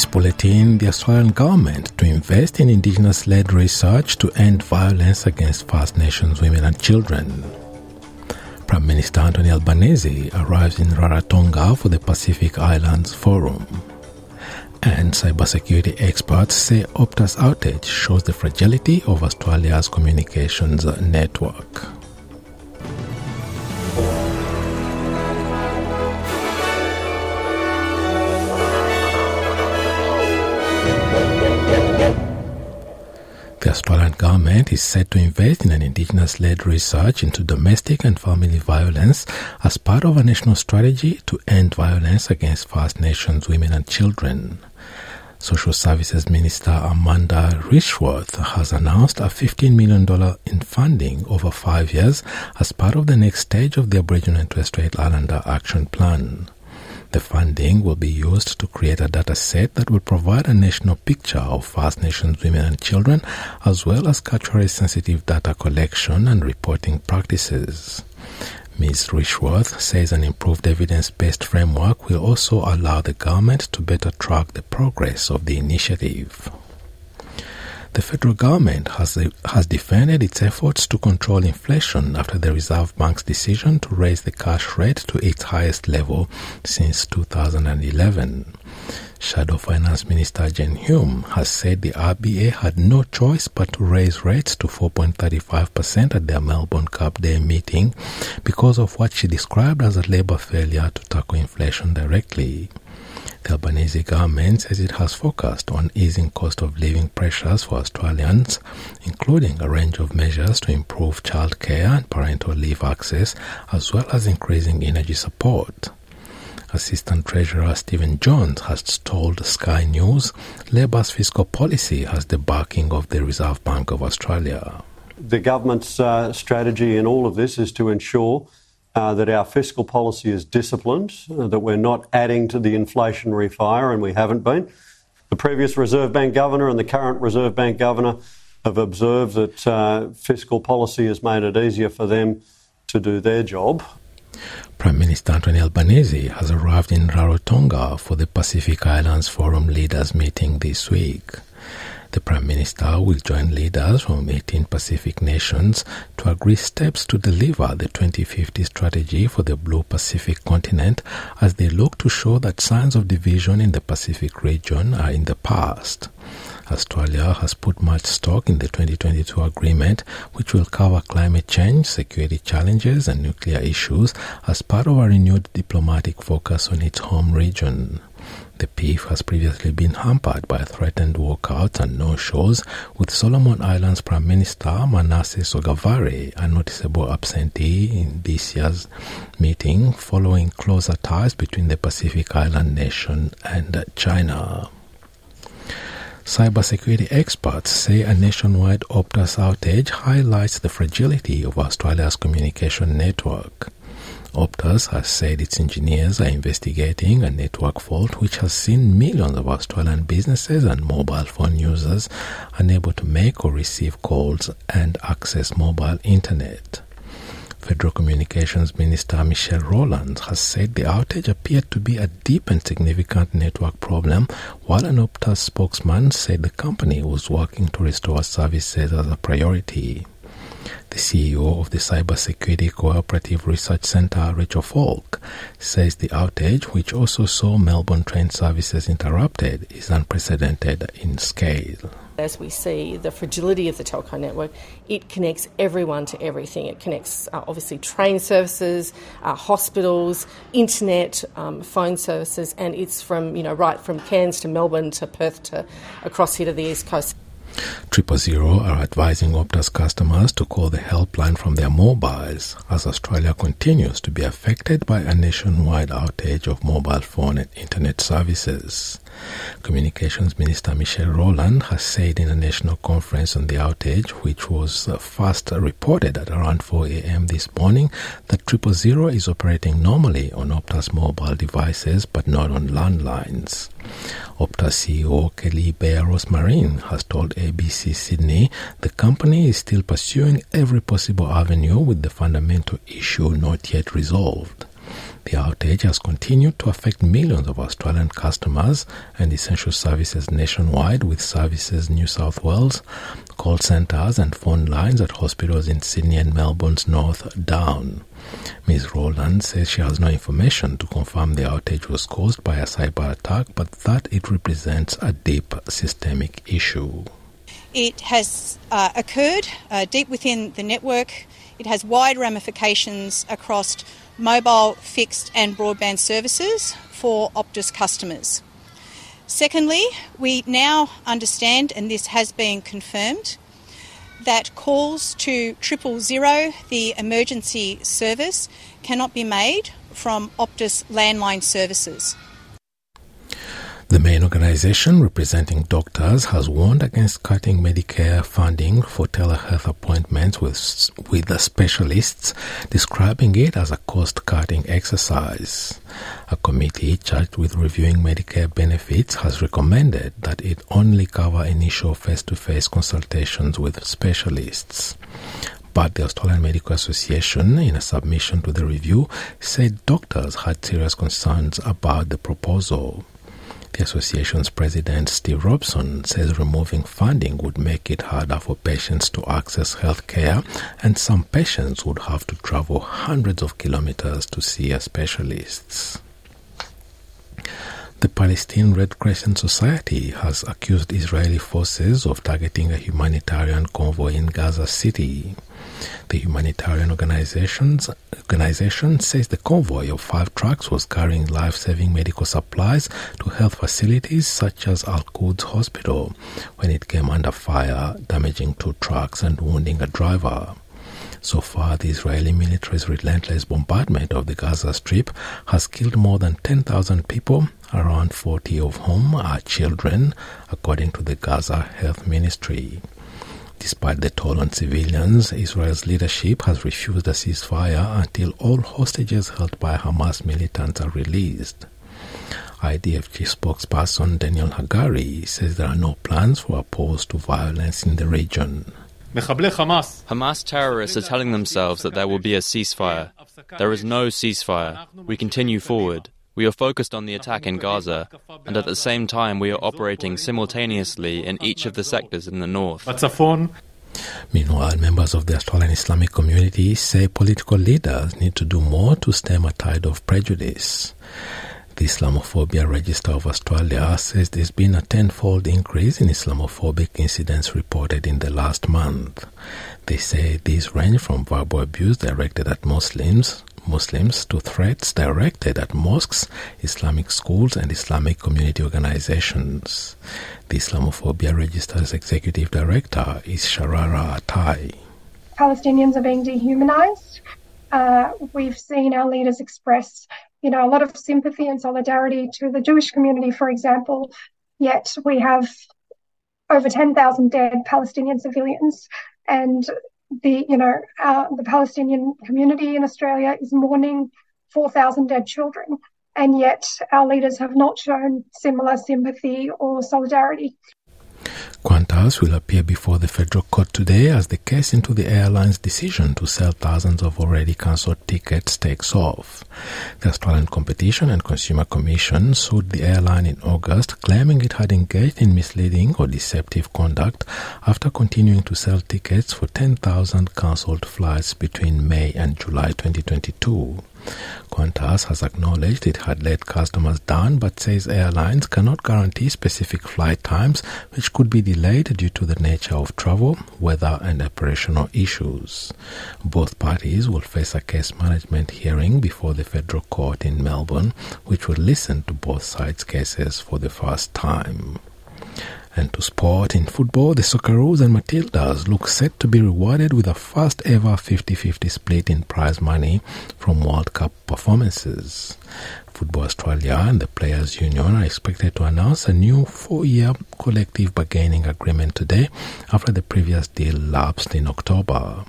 This bulletin, the Australian government to invest in Indigenous led research to end violence against First Nations women and children. Prime Minister Anthony Albanese arrives in Rarotonga for the Pacific Islands Forum. And cybersecurity experts say Optus outage shows the fragility of Australia's communications network. Government is set to invest in an Indigenous led research into domestic and family violence as part of a national strategy to end violence against First Nations women and children. Social Services Minister Amanda Rishworth has announced a $15 million in funding over five years as part of the next stage of the Aboriginal and Torres Strait Islander Action Plan. The funding will be used to create a data set that will provide a national picture of First Nations women and children, as well as culturally sensitive data collection and reporting practices. Ms. Rishworth says an improved evidence based framework will also allow the government to better track the progress of the initiative. The federal government has, has defended its efforts to control inflation after the Reserve Bank's decision to raise the cash rate to its highest level since 2011. Shadow Finance Minister Jane Hume has said the RBA had no choice but to raise rates to 4.35% at their Melbourne Cup Day meeting because of what she described as a Labor failure to tackle inflation directly. The Albanese government says it has focused on easing cost of living pressures for Australians, including a range of measures to improve childcare and parental leave access, as well as increasing energy support. Assistant Treasurer Stephen Jones has told Sky News Labor's fiscal policy has the backing of the Reserve Bank of Australia. The government's uh, strategy in all of this is to ensure that our fiscal policy is disciplined, uh, that we're not adding to the inflationary fire, and we haven't been. The previous Reserve Bank governor and the current Reserve Bank governor have observed that uh, fiscal policy has made it easier for them to do their job. Prime Minister Anthony Albanese has arrived in Rarotonga for the Pacific Islands Forum leaders meeting this week. The Prime Minister will join leaders from 18 Pacific nations to agree steps to deliver the 2050 strategy for the Blue Pacific continent as they look to show that signs of division in the Pacific region are in the past. Australia has put much stock in the 2022 agreement, which will cover climate change, security challenges, and nuclear issues as part of a renewed diplomatic focus on its home region. The PIF has previously been hampered by threatened walkouts and no-shows, with Solomon Islands Prime Minister Manasseh Sogavare a noticeable absentee in this year's meeting following closer ties between the Pacific Island nation and China. Cybersecurity experts say a nationwide Optus outage highlights the fragility of Australia's communication network. Optus has said its engineers are investigating a network fault which has seen millions of Australian businesses and mobile phone users unable to make or receive calls and access mobile internet. Federal Communications Minister Michelle Rowland has said the outage appeared to be a deep and significant network problem, while an Optus spokesman said the company was working to restore services as a priority. The CEO of the Cybersecurity Cooperative Research Centre, Rachel Falk, says the outage, which also saw Melbourne train services interrupted, is unprecedented in scale. As we see the fragility of the telco network, it connects everyone to everything. It connects uh, obviously train services, uh, hospitals, internet, um, phone services, and it's from you know right from Cairns to Melbourne to Perth to across here to the east coast. Triple Zero are advising Optus customers to call the helpline from their mobiles as Australia continues to be affected by a nationwide outage of mobile phone and internet services. Communications Minister Michelle Rowland has said in a national conference on the outage, which was uh, first reported at around 4 a.m. this morning, that Triple Zero is operating normally on Optus mobile devices but not on landlines. Optus CEO Kelly Bayer Rosmarin has told ABC Sydney the company is still pursuing every possible avenue with the fundamental issue not yet resolved. The outage has continued to affect millions of Australian customers and essential services nationwide, with services New South Wales, call centres, and phone lines at hospitals in Sydney and Melbourne's north down. Ms. Rowland says she has no information to confirm the outage was caused by a cyber attack, but that it represents a deep systemic issue. It has uh, occurred uh, deep within the network. It has wide ramifications across mobile, fixed, and broadband services for Optus customers. Secondly, we now understand, and this has been confirmed, that calls to triple zero, the emergency service, cannot be made from Optus landline services. The main organization representing doctors has warned against cutting Medicare funding for telehealth appointments with, with the specialists, describing it as a cost cutting exercise. A committee charged with reviewing Medicare benefits has recommended that it only cover initial face to face consultations with specialists. But the Australian Medical Association, in a submission to the review, said doctors had serious concerns about the proposal. The association's president, Steve Robson, says removing funding would make it harder for patients to access health care, and some patients would have to travel hundreds of kilometers to see a specialist. The Palestine Red Crescent Society has accused Israeli forces of targeting a humanitarian convoy in Gaza City. The humanitarian organizations, organization says the convoy of five trucks was carrying life saving medical supplies to health facilities such as Al Quds Hospital when it came under fire, damaging two trucks and wounding a driver. So far, the Israeli military's relentless bombardment of the Gaza Strip has killed more than 10,000 people, around 40 of whom are children, according to the Gaza Health Ministry. Despite the toll on civilians, Israel's leadership has refused a ceasefire until all hostages held by Hamas militants are released. IDF chief spokesperson Daniel Hagari says there are no plans for a pause to violence in the region. Hamas terrorists are telling themselves that there will be a ceasefire. There is no ceasefire. We continue forward. We are focused on the attack in Gaza, and at the same time, we are operating simultaneously in each of the sectors in the north. Meanwhile, members of the Australian Islamic community say political leaders need to do more to stem a tide of prejudice. The Islamophobia Register of Australia says there's been a tenfold increase in Islamophobic incidents reported in the last month. They say these range from verbal abuse directed at Muslims, Muslims to threats directed at mosques, Islamic schools, and Islamic community organizations. The Islamophobia Register's executive director is Sharara Attai. Palestinians are being dehumanized. Uh, we've seen our leaders express, you know, a lot of sympathy and solidarity to the Jewish community, for example. Yet we have over 10,000 dead Palestinian civilians, and the you know uh, the Palestinian community in Australia is mourning 4,000 dead children, and yet our leaders have not shown similar sympathy or solidarity. Qantas will appear before the federal court today as the case into the airline's decision to sell thousands of already cancelled tickets takes off. The Australian Competition and Consumer Commission sued the airline in August, claiming it had engaged in misleading or deceptive conduct after continuing to sell tickets for 10,000 cancelled flights between May and July 2022. Qantas has acknowledged it had let customers down but says airlines cannot guarantee specific flight times which could be delayed due to the nature of travel, weather and operational issues. Both parties will face a case management hearing before the federal court in Melbourne which will listen to both sides' cases for the first time. And to sport in football, the Socceroos and Matildas look set to be rewarded with a first ever 50-50 split in prize money from World Cup performances. Football Australia and the Players Union are expected to announce a new four-year collective bargaining agreement today after the previous deal lapsed in October.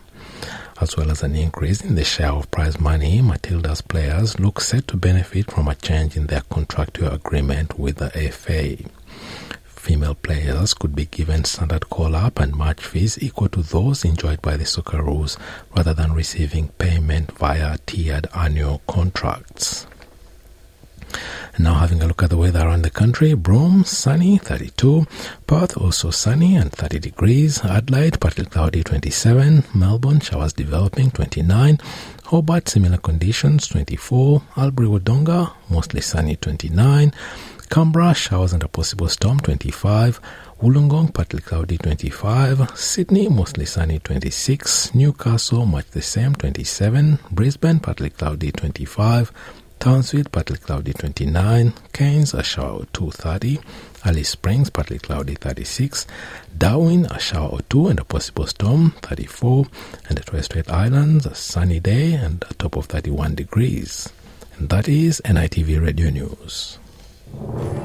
As well as an increase in the share of prize money, Matilda's players look set to benefit from a change in their contractual agreement with the FA. Female players could be given standard call-up and match fees equal to those enjoyed by the Socceroos rather than receiving payment via tiered annual contracts. Now having a look at the weather around the country, Broome, sunny, 32. Perth, also sunny and 30 degrees. Adelaide, partly cloudy, 27. Melbourne, showers developing, 29. Hobart, similar conditions, 24. Albury Wodonga, mostly sunny, 29. Canberra, showers and a possible storm, 25. Wollongong, partly cloudy, 25. Sydney, mostly sunny, 26. Newcastle, much the same, 27. Brisbane, partly cloudy, 25. Townsville, partly cloudy 29. Cairns, a shower 230. Alice Springs, partly cloudy 36. Darwin, a shower or two and a possible storm 34. And the Torres Strait Islands, a sunny day and a top of 31 degrees. And that is NITV Radio News. Yeah.